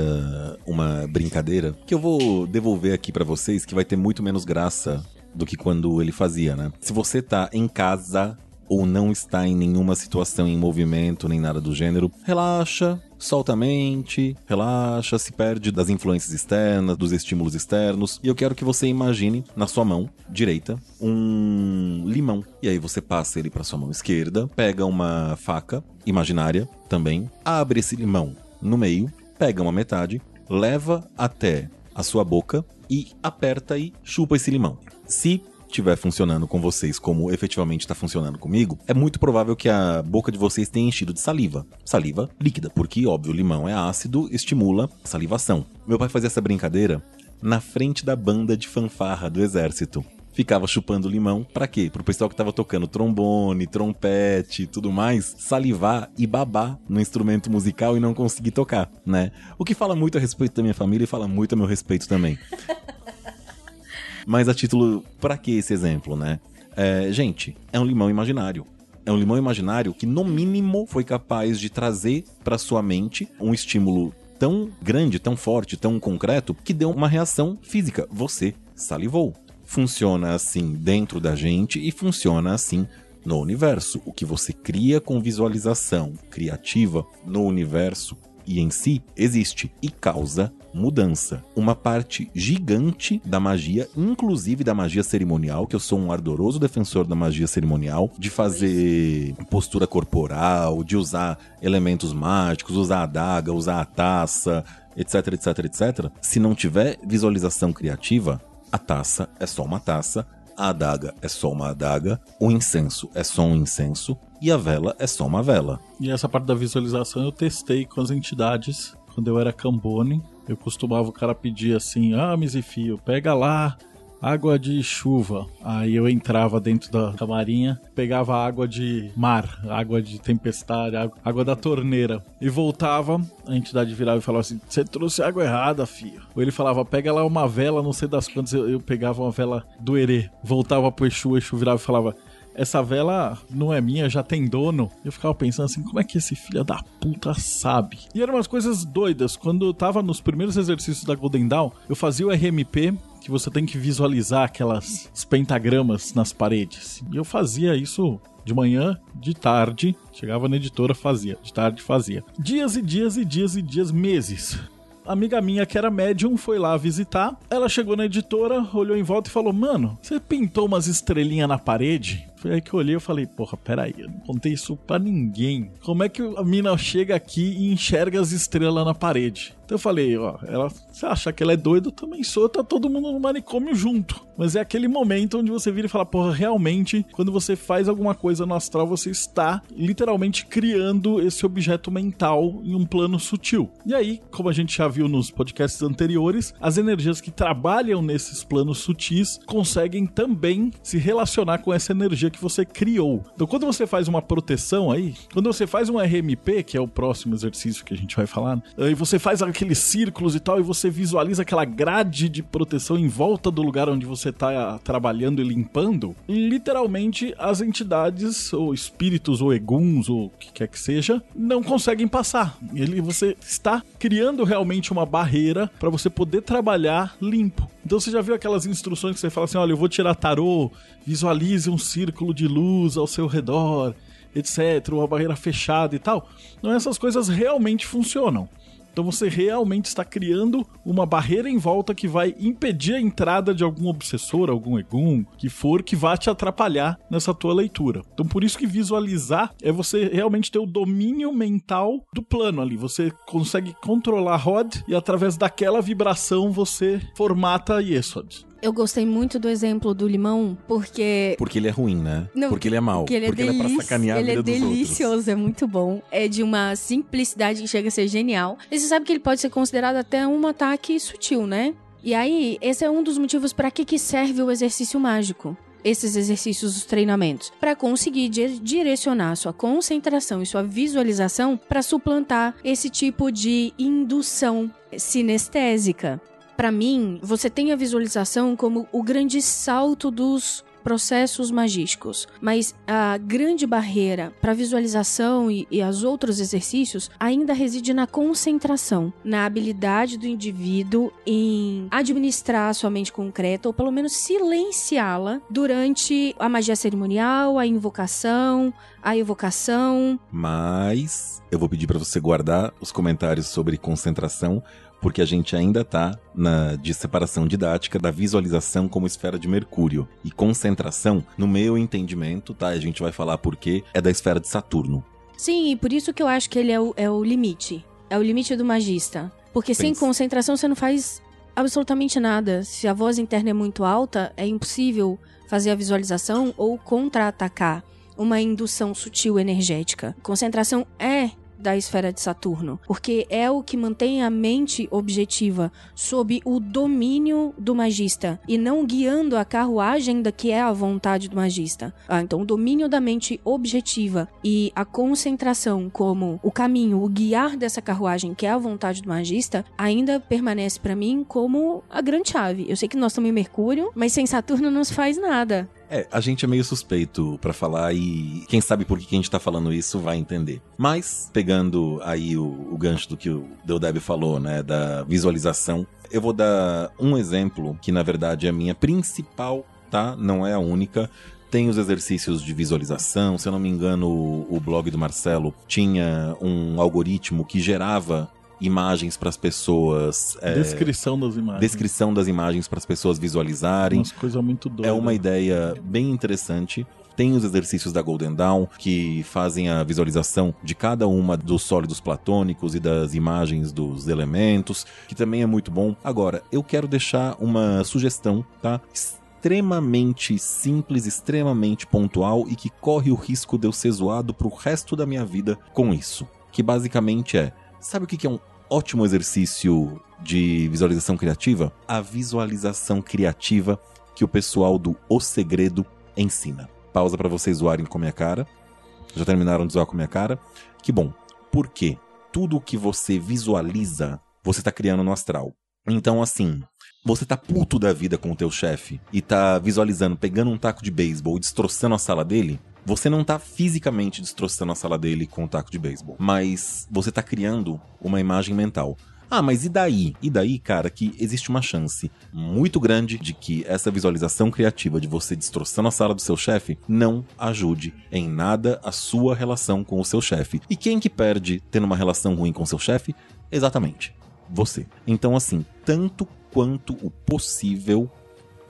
uma brincadeira que eu vou devolver aqui para vocês, que vai ter muito menos graça do que quando ele fazia, né? Se você tá em casa ou não está em nenhuma situação em movimento nem nada do gênero, relaxa, solta a mente, relaxa, se perde das influências externas, dos estímulos externos. E eu quero que você imagine na sua mão direita um limão. E aí você passa ele para sua mão esquerda, pega uma faca imaginária também, abre esse limão no meio, pega uma metade, leva até a sua boca e aperta e chupa esse limão. Se estiver funcionando com vocês como efetivamente está funcionando comigo, é muito provável que a boca de vocês tenha enchido de saliva. Saliva líquida, porque, óbvio, limão é ácido, estimula a salivação. Meu pai fazia essa brincadeira na frente da banda de fanfarra do exército. Ficava chupando limão, para quê? Pro pessoal que tava tocando trombone, trompete e tudo mais, salivar e babar no instrumento musical e não conseguir tocar, né? O que fala muito a respeito da minha família e fala muito a meu respeito também. Mas a título, para que esse exemplo, né? É, gente, é um limão imaginário. É um limão imaginário que, no mínimo, foi capaz de trazer para sua mente um estímulo tão grande, tão forte, tão concreto, que deu uma reação física. Você salivou. Funciona assim dentro da gente e funciona assim no universo. O que você cria com visualização criativa no universo e em si existe e causa mudança. Uma parte gigante da magia, inclusive da magia cerimonial, que eu sou um ardoroso defensor da magia cerimonial, de fazer postura corporal, de usar elementos mágicos, usar a adaga, usar a taça, etc, etc, etc. Se não tiver visualização criativa, a taça é só uma taça, a adaga é só uma adaga, o incenso é só um incenso e a vela é só uma vela. E essa parte da visualização eu testei com as entidades quando eu era Cambone. Eu costumava o cara pedir assim: Ah, Misifio, pega lá água de chuva. Aí eu entrava dentro da camarinha, pegava água de mar, água de tempestade, água da torneira e voltava. A entidade virava e falava assim: Você trouxe água errada, filho. Ou ele falava: Pega lá uma vela, não sei das quantas. Eu, eu pegava uma vela do Herê, voltava pro Exu, o Exu virava e falava: essa vela não é minha, já tem dono. Eu ficava pensando assim, como é que esse filho da puta sabe? E eram umas coisas doidas. Quando eu tava nos primeiros exercícios da Golden Dawn, eu fazia o RMP, que você tem que visualizar aquelas pentagramas nas paredes. E eu fazia isso de manhã, de tarde, chegava na editora, fazia, de tarde fazia. Dias e dias e dias e dias, meses amiga minha que era médium foi lá visitar. Ela chegou na editora, olhou em volta e falou: Mano, você pintou umas estrelinhas na parede? Foi aí que eu olhei e falei, porra, peraí, eu não contei isso pra ninguém. Como é que a mina chega aqui e enxerga as estrelas na parede? Então eu falei, ó, ela, você acha que ela é doida, eu também sou, tá todo mundo no manicômio junto. Mas é aquele momento onde você vira e fala, porra, realmente, quando você faz alguma coisa no astral, você está literalmente criando esse objeto mental em um plano sutil. E aí, como a gente já viu nos podcasts anteriores, as energias que trabalham nesses planos sutis conseguem também se relacionar com essa energia que você criou. Então, quando você faz uma proteção aí, quando você faz um RMP, que é o próximo exercício que a gente vai falar, e você faz aqueles círculos e tal, e você visualiza aquela grade de proteção em volta do lugar onde você está trabalhando e limpando, literalmente as entidades, ou espíritos, ou eguns, ou o que quer que seja, não conseguem passar. Ele, você está criando realmente uma barreira para você poder trabalhar limpo. Então você já viu aquelas instruções que você fala assim: olha, eu vou tirar tarô, visualize um círculo de luz ao seu redor, etc., uma barreira fechada e tal. Então essas coisas realmente funcionam. Então você realmente está criando uma barreira em volta que vai impedir a entrada de algum obsessor, algum egum, que for, que vá te atrapalhar nessa tua leitura. Então por isso que visualizar é você realmente ter o domínio mental do plano ali. Você consegue controlar a Rod e através daquela vibração você formata Yesod. Eu gostei muito do exemplo do limão, porque. Porque ele é ruim, né? Não, porque ele é mau. Porque ele é, porque delici... ele é pra sacanear ele a vida é dos outros. delicioso, é muito bom. É de uma simplicidade que chega a ser genial. E você sabe que ele pode ser considerado até um ataque sutil, né? E aí, esse é um dos motivos para que, que serve o exercício mágico esses exercícios, os treinamentos, para conseguir di direcionar sua concentração e sua visualização para suplantar esse tipo de indução sinestésica. Para mim, você tem a visualização como o grande salto dos processos magísticos, mas a grande barreira para visualização e, e os outros exercícios ainda reside na concentração, na habilidade do indivíduo em administrar a sua mente concreta ou pelo menos silenciá-la durante a magia cerimonial, a invocação, a evocação. Mas eu vou pedir para você guardar os comentários sobre concentração porque a gente ainda está na de separação didática da visualização como esfera de Mercúrio e concentração, no meu entendimento, tá? A gente vai falar por quê, é da esfera de Saturno. Sim, e por isso que eu acho que ele é o, é o limite. É o limite do magista. Porque sem concentração você não faz absolutamente nada. Se a voz interna é muito alta, é impossível fazer a visualização ou contra-atacar uma indução sutil energética. Concentração é da esfera de Saturno, porque é o que mantém a mente objetiva sob o domínio do magista e não guiando a carruagem da que é a vontade do magista. Ah, então o domínio da mente objetiva e a concentração como o caminho, o guiar dessa carruagem que é a vontade do magista, ainda permanece para mim como a grande chave. Eu sei que nós estamos em Mercúrio, mas sem Saturno não se faz nada. É, a gente é meio suspeito para falar e quem sabe por que a gente tá falando isso vai entender. Mas, pegando aí o, o gancho do que o Deodeb falou, né, da visualização, eu vou dar um exemplo que na verdade é a minha principal, tá? Não é a única. Tem os exercícios de visualização, se eu não me engano, o, o blog do Marcelo tinha um algoritmo que gerava imagens para as pessoas. É, descrição das imagens. Descrição das imagens para as pessoas visualizarem. Umas coisas muito doidas. É uma ideia bem interessante. Tem os exercícios da Golden Dawn, que fazem a visualização de cada uma dos sólidos platônicos e das imagens dos elementos, que também é muito bom. Agora, eu quero deixar uma sugestão, tá? Extremamente simples, extremamente pontual e que corre o risco de eu ser zoado pro resto da minha vida com isso. Que basicamente é Sabe o que é um ótimo exercício de visualização criativa? A visualização criativa que o pessoal do O Segredo ensina. Pausa para vocês zoarem com a minha cara. Já terminaram de zoar com a minha cara? Que bom. Por quê? Tudo que você visualiza, você está criando no astral. Então, assim, você tá puto da vida com o teu chefe e tá visualizando, pegando um taco de beisebol e destroçando a sala dele, você não tá fisicamente destroçando a sala dele com o taco de beisebol, mas você tá criando uma imagem mental. Ah, mas e daí? E daí, cara, que existe uma chance muito grande de que essa visualização criativa de você destroçando a sala do seu chefe não ajude em nada a sua relação com o seu chefe. E quem que perde tendo uma relação ruim com seu chefe? Exatamente, você. Então, assim, tanto quanto o possível,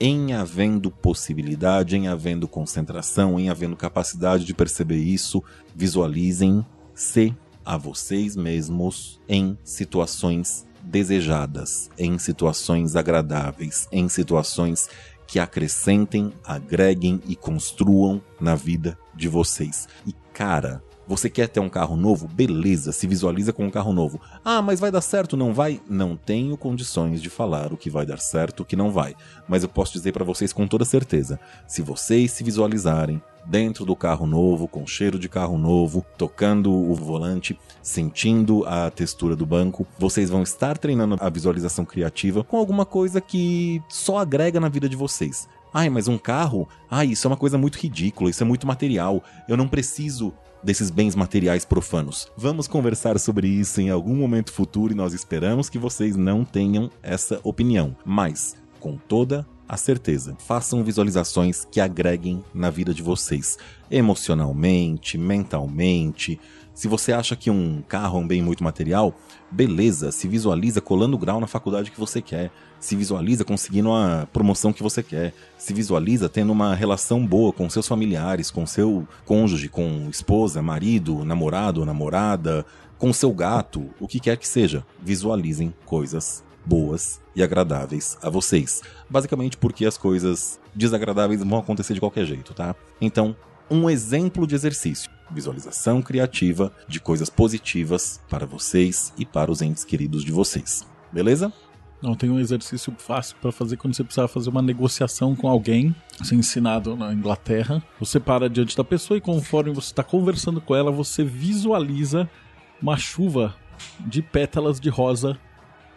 em havendo possibilidade, em havendo concentração, em havendo capacidade de perceber isso, visualizem-se a vocês mesmos em situações desejadas, em situações agradáveis, em situações que acrescentem, agreguem e construam na vida de vocês. E cara, você quer ter um carro novo? Beleza, se visualiza com um carro novo. Ah, mas vai dar certo? Não vai? Não tenho condições de falar o que vai dar certo, o que não vai. Mas eu posso dizer para vocês com toda certeza: se vocês se visualizarem dentro do carro novo, com cheiro de carro novo, tocando o volante, sentindo a textura do banco, vocês vão estar treinando a visualização criativa com alguma coisa que só agrega na vida de vocês. Ai, mas um carro? Ai, isso é uma coisa muito ridícula, isso é muito material. Eu não preciso desses bens materiais profanos. Vamos conversar sobre isso em algum momento futuro e nós esperamos que vocês não tenham essa opinião. Mas, com toda a certeza, façam visualizações que agreguem na vida de vocês, emocionalmente, mentalmente, se você acha que um carro é um bem muito material, beleza, se visualiza colando grau na faculdade que você quer, se visualiza conseguindo a promoção que você quer, se visualiza tendo uma relação boa com seus familiares, com seu cônjuge, com esposa, marido, namorado, namorada, com seu gato, o que quer que seja. Visualizem coisas boas e agradáveis a vocês. Basicamente porque as coisas desagradáveis vão acontecer de qualquer jeito, tá? Então, um exemplo de exercício. Visualização criativa de coisas positivas para vocês e para os entes queridos de vocês. Beleza? Não, tem um exercício fácil para fazer quando você precisar fazer uma negociação com alguém. É ensinado na Inglaterra. Você para diante da pessoa e conforme você está conversando com ela, você visualiza uma chuva de pétalas de rosa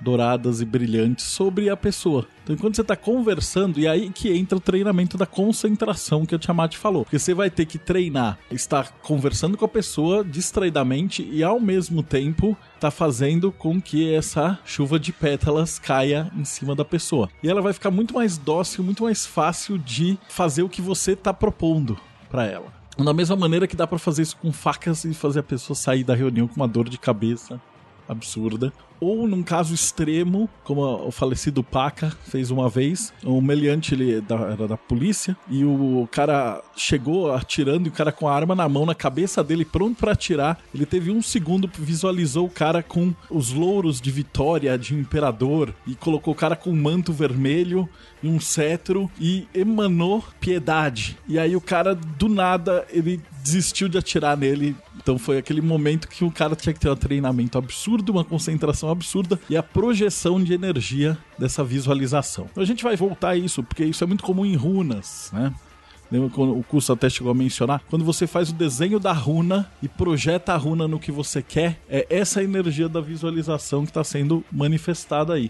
douradas e brilhantes sobre a pessoa. Então, enquanto você está conversando, e aí que entra o treinamento da concentração que a Tiamat falou. Porque você vai ter que treinar, estar conversando com a pessoa distraidamente e ao mesmo tempo tá fazendo com que essa chuva de pétalas caia em cima da pessoa. E ela vai ficar muito mais dócil, muito mais fácil de fazer o que você tá propondo para ela. Da mesma maneira que dá para fazer isso com facas e fazer a pessoa sair da reunião com uma dor de cabeça absurda. Ou num caso extremo, como o falecido Paca fez uma vez, o meliante ele da, era da polícia e o cara chegou atirando e o cara com a arma na mão na cabeça dele pronto para atirar. Ele teve um segundo, visualizou o cara com os louros de vitória de imperador e colocou o cara com um manto vermelho e um cetro e emanou piedade. E aí o cara do nada ele desistiu de atirar nele. Então foi aquele momento que o cara tinha que ter um treinamento absurdo, uma concentração absurda e a projeção de energia dessa visualização. Então a gente vai voltar a isso, porque isso é muito comum em runas, né? o curso até chegou a mencionar, quando você faz o desenho da runa e projeta a runa no que você quer, é essa energia da visualização que está sendo manifestada aí.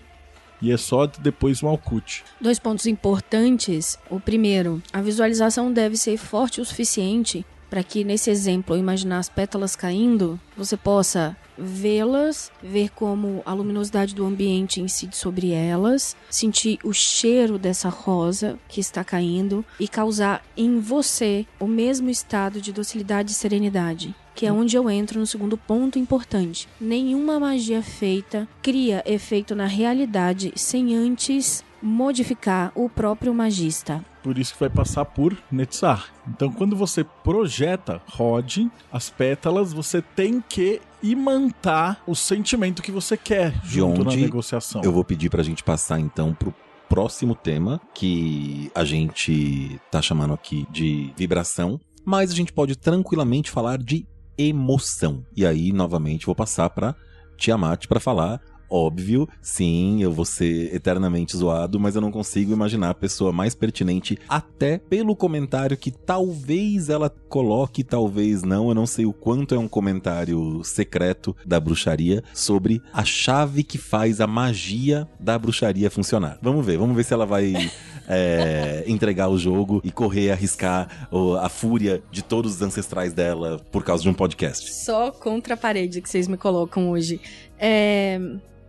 E é só depois um Alcut. Dois pontos importantes. O primeiro, a visualização deve ser forte o suficiente para que nesse exemplo, imaginar as pétalas caindo, você possa vê-las, ver como a luminosidade do ambiente incide sobre elas, sentir o cheiro dessa rosa que está caindo e causar em você o mesmo estado de docilidade e serenidade. Que é onde eu entro no segundo ponto importante. Nenhuma magia feita cria efeito na realidade sem antes modificar o próprio magista. Por isso que vai passar por Netzar. Então, quando você projeta Rod, as pétalas, você tem que imantar o sentimento que você quer De junto na onde negociação. Eu vou pedir pra gente passar então pro próximo tema, que a gente tá chamando aqui de vibração, mas a gente pode tranquilamente falar de emoção. E aí, novamente, vou passar pra Tiamat pra falar Óbvio, sim, eu vou ser eternamente zoado, mas eu não consigo imaginar a pessoa mais pertinente, até pelo comentário que talvez ela coloque, talvez não. Eu não sei o quanto é um comentário secreto da bruxaria sobre a chave que faz a magia da bruxaria funcionar. Vamos ver, vamos ver se ela vai é, entregar o jogo e correr, arriscar a fúria de todos os ancestrais dela por causa de um podcast. Só contra a parede que vocês me colocam hoje. É,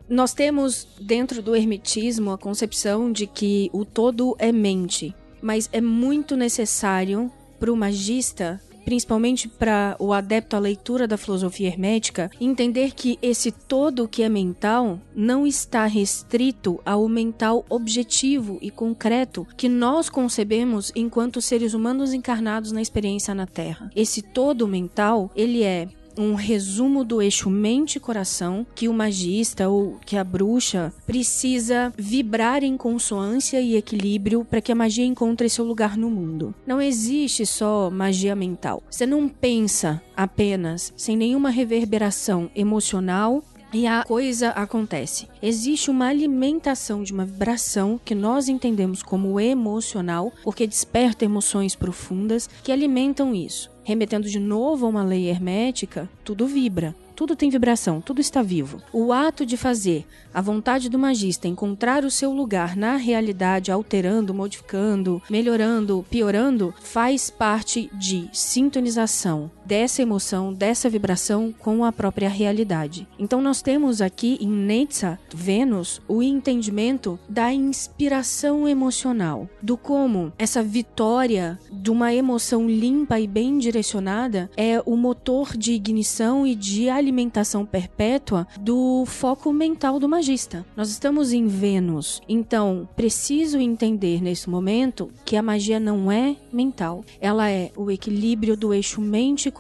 Nós temos dentro do hermetismo a concepção de que o todo é mente, mas é muito necessário para o magista, principalmente para o adepto à leitura da filosofia hermética, entender que esse todo que é mental não está restrito ao mental objetivo e concreto que nós concebemos enquanto seres humanos encarnados na experiência na Terra. Esse todo mental, ele é um resumo do eixo mente coração que o magista ou que a bruxa precisa vibrar em consonância e equilíbrio para que a magia encontre seu lugar no mundo. Não existe só magia mental. Você não pensa apenas sem nenhuma reverberação emocional e a coisa acontece. Existe uma alimentação de uma vibração que nós entendemos como emocional, porque desperta emoções profundas que alimentam isso. Remetendo de novo a uma lei hermética, tudo vibra. Tudo tem vibração, tudo está vivo. O ato de fazer a vontade do magista encontrar o seu lugar na realidade, alterando, modificando, melhorando, piorando, faz parte de sintonização dessa emoção, dessa vibração com a própria realidade. Então nós temos aqui em Netza, Vênus, o entendimento da inspiração emocional, do como essa vitória de uma emoção limpa e bem direcionada é o motor de ignição e de alimentação perpétua do foco mental do magista. Nós estamos em Vênus, então preciso entender nesse momento que a magia não é mental, ela é o equilíbrio do eixo mente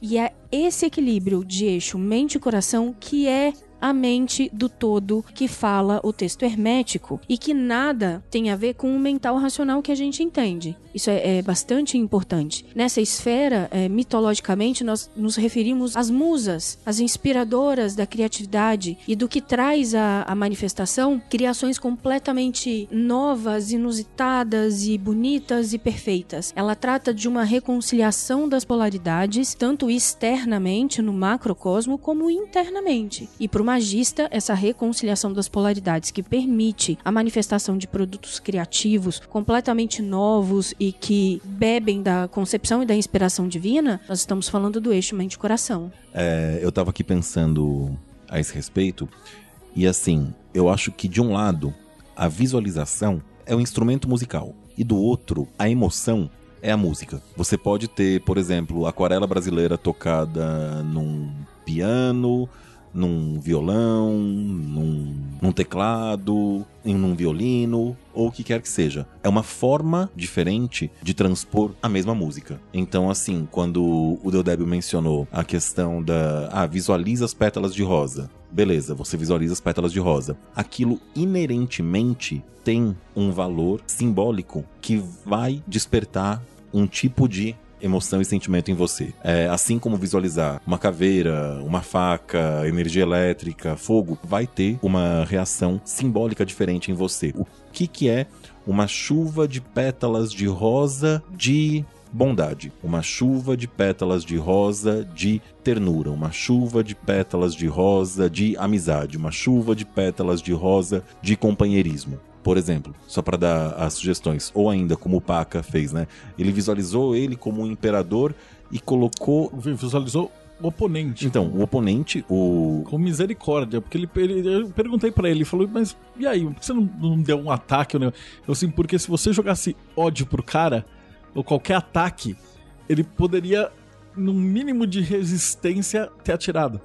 e é esse equilíbrio de eixo mente e coração que é a mente do todo que fala o texto hermético e que nada tem a ver com o mental racional que a gente entende. Isso é, é bastante importante. Nessa esfera, é, mitologicamente, nós nos referimos às musas, as inspiradoras da criatividade e do que traz a, a manifestação criações completamente novas, inusitadas e bonitas e perfeitas. Ela trata de uma reconciliação das polaridades, tanto externamente no macrocosmo como internamente. E para o magista, essa reconciliação das polaridades que permite a manifestação de produtos criativos completamente novos e que bebem da concepção e da inspiração divina, nós estamos falando do eixo mente-coração. É, eu tava aqui pensando a esse respeito, e assim, eu acho que de um lado, a visualização é o instrumento musical, e do outro, a emoção é a música. Você pode ter, por exemplo, aquarela brasileira tocada num piano, num violão, num, num teclado, em um violino, ou o que quer que seja. É uma forma diferente de transpor a mesma música. Então, assim, quando o Deodébio mencionou a questão da. Ah, visualiza as pétalas de rosa. Beleza, você visualiza as pétalas de rosa. Aquilo inerentemente tem um valor simbólico que vai despertar um tipo de emoção e sentimento em você. É, assim como visualizar uma caveira, uma faca, energia elétrica, fogo, vai ter uma reação simbólica diferente em você. O que, que é uma chuva de pétalas de rosa de bondade, uma chuva de pétalas de rosa de ternura, uma chuva de pétalas de rosa de amizade, uma chuva de pétalas de rosa de companheirismo. Por exemplo, só para dar as sugestões, ou ainda como o Paca fez, né? Ele visualizou ele como um imperador e colocou. Visualizou o oponente. Então, o oponente, o. Com misericórdia, porque ele, ele eu perguntei para ele, ele falou, mas e aí, por que você não, não deu um ataque? Eu assim, porque se você jogasse ódio pro cara, ou qualquer ataque, ele poderia, no mínimo de resistência, ter atirado.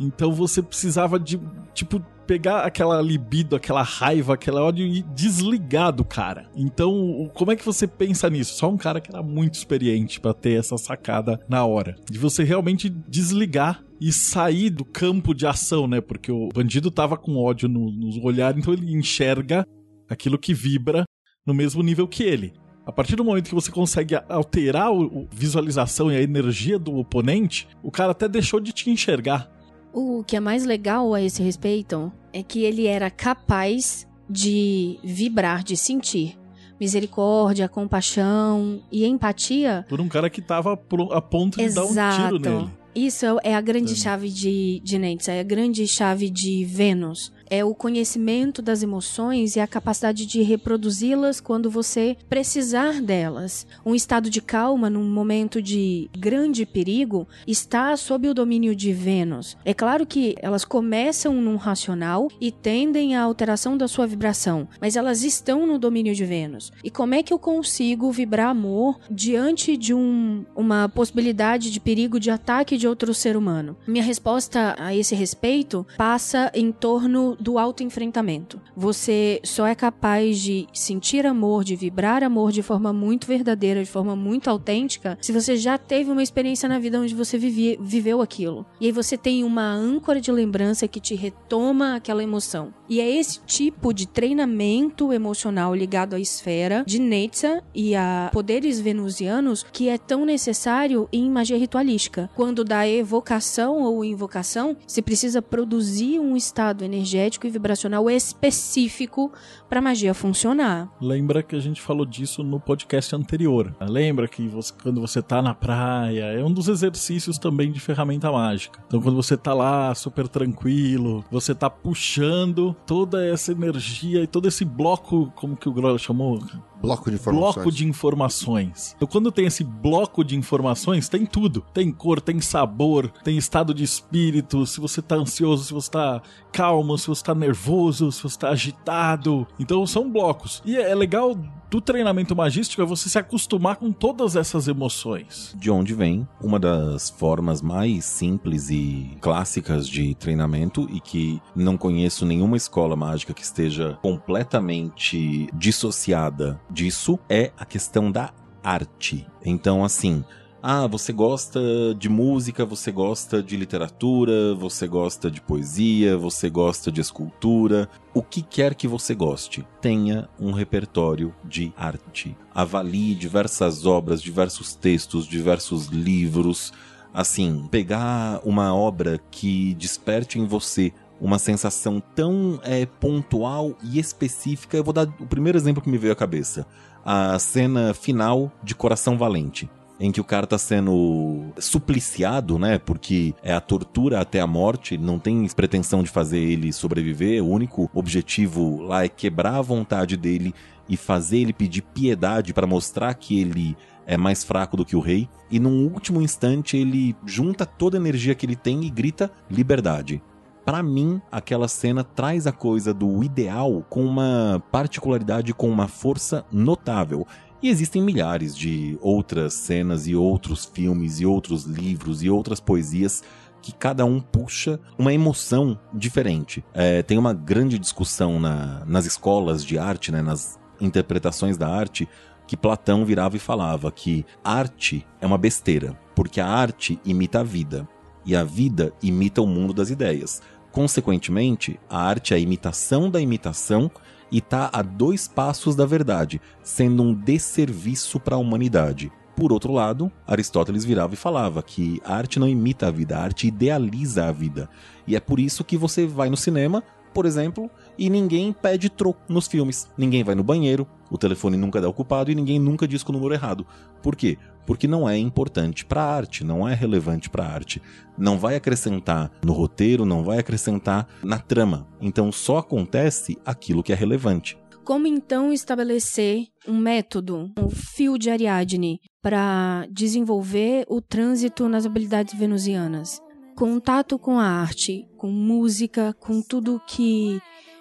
Então você precisava de, tipo, pegar aquela libido, aquela raiva, aquela ódio e desligar do cara. Então, como é que você pensa nisso? Só um cara que era muito experiente para ter essa sacada na hora. De você realmente desligar e sair do campo de ação, né? Porque o bandido tava com ódio no, no olhar, então ele enxerga aquilo que vibra no mesmo nível que ele. A partir do momento que você consegue alterar a visualização e a energia do oponente, o cara até deixou de te enxergar. O que é mais legal a esse respeito é que ele era capaz de vibrar, de sentir misericórdia, compaixão e empatia. Por um cara que tava a ponto de Exato. dar um tiro nele. Isso é a grande chave de, de Nietzsche, é a grande chave de Vênus é o conhecimento das emoções e a capacidade de reproduzi-las quando você precisar delas. Um estado de calma num momento de grande perigo está sob o domínio de Vênus. É claro que elas começam num racional e tendem à alteração da sua vibração, mas elas estão no domínio de Vênus. E como é que eu consigo vibrar amor diante de um, uma possibilidade de perigo de ataque de outro ser humano? Minha resposta a esse respeito passa em torno do autoenfrentamento. Você só é capaz de sentir amor, de vibrar amor de forma muito verdadeira, de forma muito autêntica, se você já teve uma experiência na vida onde você vivia, viveu aquilo. E aí você tem uma âncora de lembrança que te retoma aquela emoção. E é esse tipo de treinamento emocional ligado à esfera de Nietzsche e a poderes venusianos que é tão necessário em magia ritualística. Quando da evocação ou invocação, se precisa produzir um estado energético energético e vibracional específico para magia funcionar. Lembra que a gente falou disso no podcast anterior. Lembra que você, quando você tá na praia, é um dos exercícios também de ferramenta mágica. Então quando você tá lá super tranquilo, você tá puxando toda essa energia e todo esse bloco, como que o Grola chamou? Bloco de informações. Bloco de informações. Então, quando tem esse bloco de informações, tem tudo. Tem cor, tem sabor, tem estado de espírito, se você tá ansioso, se você tá calmo, se você tá nervoso, se você tá agitado. Então, são blocos. E é legal do treinamento magístico é você se acostumar com todas essas emoções. De onde vem uma das formas mais simples e clássicas de treinamento e que não conheço nenhuma escola mágica que esteja completamente dissociada disso é a questão da arte. Então, assim, ah, você gosta de música, você gosta de literatura, você gosta de poesia, você gosta de escultura. O que quer que você goste, tenha um repertório de arte. Avalie diversas obras, diversos textos, diversos livros. Assim, pegar uma obra que desperte em você uma sensação tão é, pontual e específica. Eu vou dar o primeiro exemplo que me veio à cabeça: a cena final de Coração Valente em que o cara tá sendo supliciado, né? Porque é a tortura até a morte, não tem pretensão de fazer ele sobreviver, o único objetivo lá é quebrar a vontade dele e fazer ele pedir piedade para mostrar que ele é mais fraco do que o rei. E num último instante ele junta toda a energia que ele tem e grita liberdade. Para mim, aquela cena traz a coisa do ideal com uma particularidade, com uma força notável. E existem milhares de outras cenas e outros filmes e outros livros e outras poesias que cada um puxa uma emoção diferente. É, tem uma grande discussão na, nas escolas de arte, né, nas interpretações da arte, que Platão virava e falava que arte é uma besteira, porque a arte imita a vida e a vida imita o mundo das ideias. Consequentemente, a arte é a imitação da imitação e está a dois passos da verdade, sendo um desserviço para a humanidade. Por outro lado, Aristóteles virava e falava que a arte não imita a vida, a arte idealiza a vida. E é por isso que você vai no cinema, por exemplo, e ninguém pede troco nos filmes. Ninguém vai no banheiro, o telefone nunca dá ocupado e ninguém nunca diz o número errado. Por quê? Porque não é importante para a arte, não é relevante para a arte. Não vai acrescentar no roteiro, não vai acrescentar na trama. Então só acontece aquilo que é relevante. Como então estabelecer um método, um fio de Ariadne, para desenvolver o trânsito nas habilidades venusianas? Contato com a arte, com música, com tudo que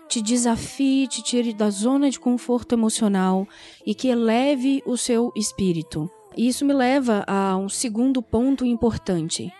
te desafie, te tire da zona de conforto emocional e que eleve o seu espírito. Isso me leva a um segundo ponto importante.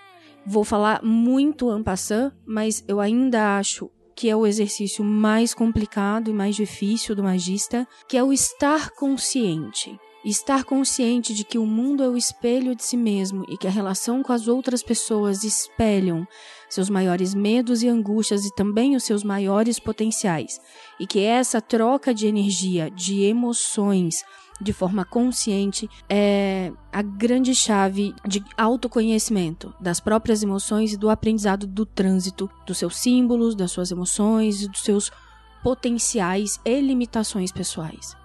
Vou falar muito en passant, mas eu ainda acho que é o exercício mais complicado e mais difícil do magista, que é o estar consciente. Estar consciente de que o mundo é o espelho de si mesmo e que a relação com as outras pessoas espelham seus maiores medos e angústias e também os seus maiores potenciais, e que essa troca de energia, de emoções, de forma consciente é a grande chave de autoconhecimento das próprias emoções e do aprendizado do trânsito dos seus símbolos, das suas emoções e dos seus potenciais e limitações pessoais.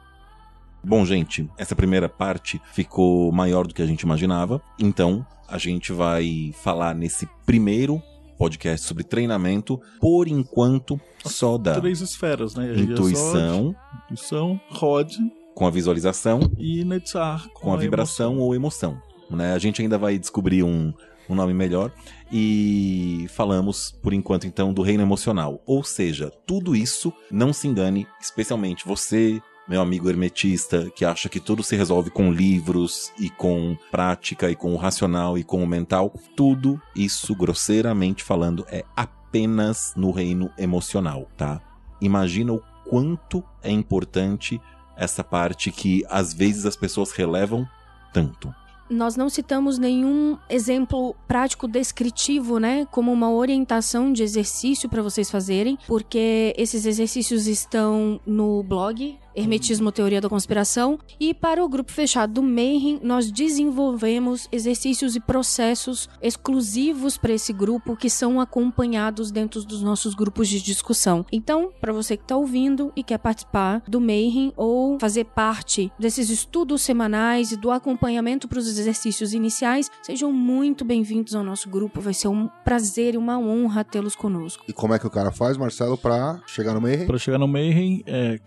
Bom, gente, essa primeira parte ficou maior do que a gente imaginava, então a gente vai falar nesse primeiro podcast sobre treinamento, por enquanto, só da Três esferas, né? intuição, intuição, rod com a visualização e Netzar com, a, vibração emoção. ou emoção. Né? A gente ainda vai descobrir um, um nome melhor e falamos por enquanto então do reino emocional. Ou seja, tudo isso, não se engane, especialmente você, meu amigo hermetista, que acha que tudo se resolve com livros e com prática e com o racional e com o mental, tudo isso, grosseiramente falando, é apenas no reino emocional, tá? Imagina o quanto é importante essa parte que às vezes as pessoas relevam tanto. Nós não citamos nenhum exemplo prático descritivo, né, como uma orientação de exercício para vocês fazerem, porque esses exercícios estão no blog Hermetismo Teoria da Conspiração. E para o grupo fechado do Mayhem, nós desenvolvemos exercícios e processos exclusivos para esse grupo que são acompanhados dentro dos nossos grupos de discussão. Então, para você que está ouvindo e quer participar do Mayhem ou fazer parte desses estudos semanais e do acompanhamento para os exercícios iniciais, sejam muito bem-vindos ao nosso grupo. Vai ser um prazer e uma honra tê-los conosco. E como é que o cara faz, Marcelo, pra chegar no meio? Para chegar no Mayhem, é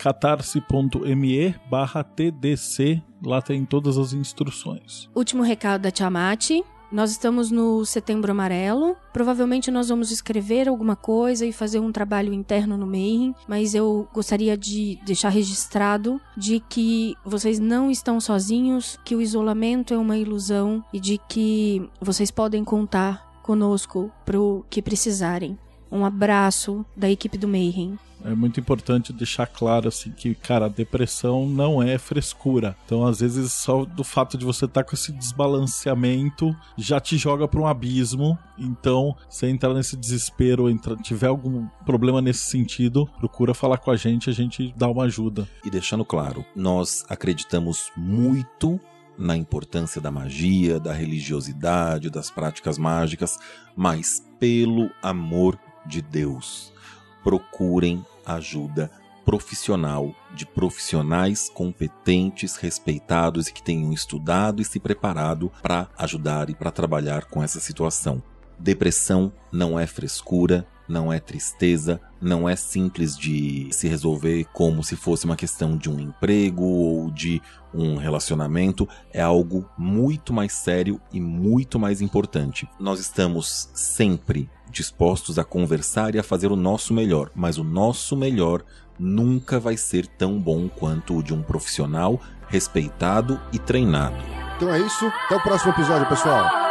catarse.me barra TDC. Lá tem todas as instruções. Último recado da Tiamat. Nós estamos no Setembro Amarelo. Provavelmente nós vamos escrever alguma coisa e fazer um trabalho interno no Mayhem, mas eu gostaria de deixar registrado de que vocês não estão sozinhos, que o isolamento é uma ilusão e de que vocês podem contar conosco pro que precisarem. Um abraço da equipe do Mayhem. É muito importante deixar claro assim que, cara, a depressão não é frescura. Então, às vezes, só do fato de você estar com esse desbalanceamento já te joga para um abismo. Então, se entrar nesse desespero, entrar, tiver algum problema nesse sentido, procura falar com a gente, a gente dá uma ajuda. E deixando claro, nós acreditamos muito na importância da magia, da religiosidade, das práticas mágicas, mas pelo amor de Deus, procurem ajuda profissional, de profissionais competentes, respeitados e que tenham estudado e se preparado para ajudar e para trabalhar com essa situação. Depressão não é frescura, não é tristeza, não é simples de se resolver como se fosse uma questão de um emprego ou de um relacionamento, é algo muito mais sério e muito mais importante. Nós estamos sempre dispostos a conversar e a fazer o nosso melhor, mas o nosso melhor nunca vai ser tão bom quanto o de um profissional respeitado e treinado. Então é isso, até o próximo episódio, pessoal.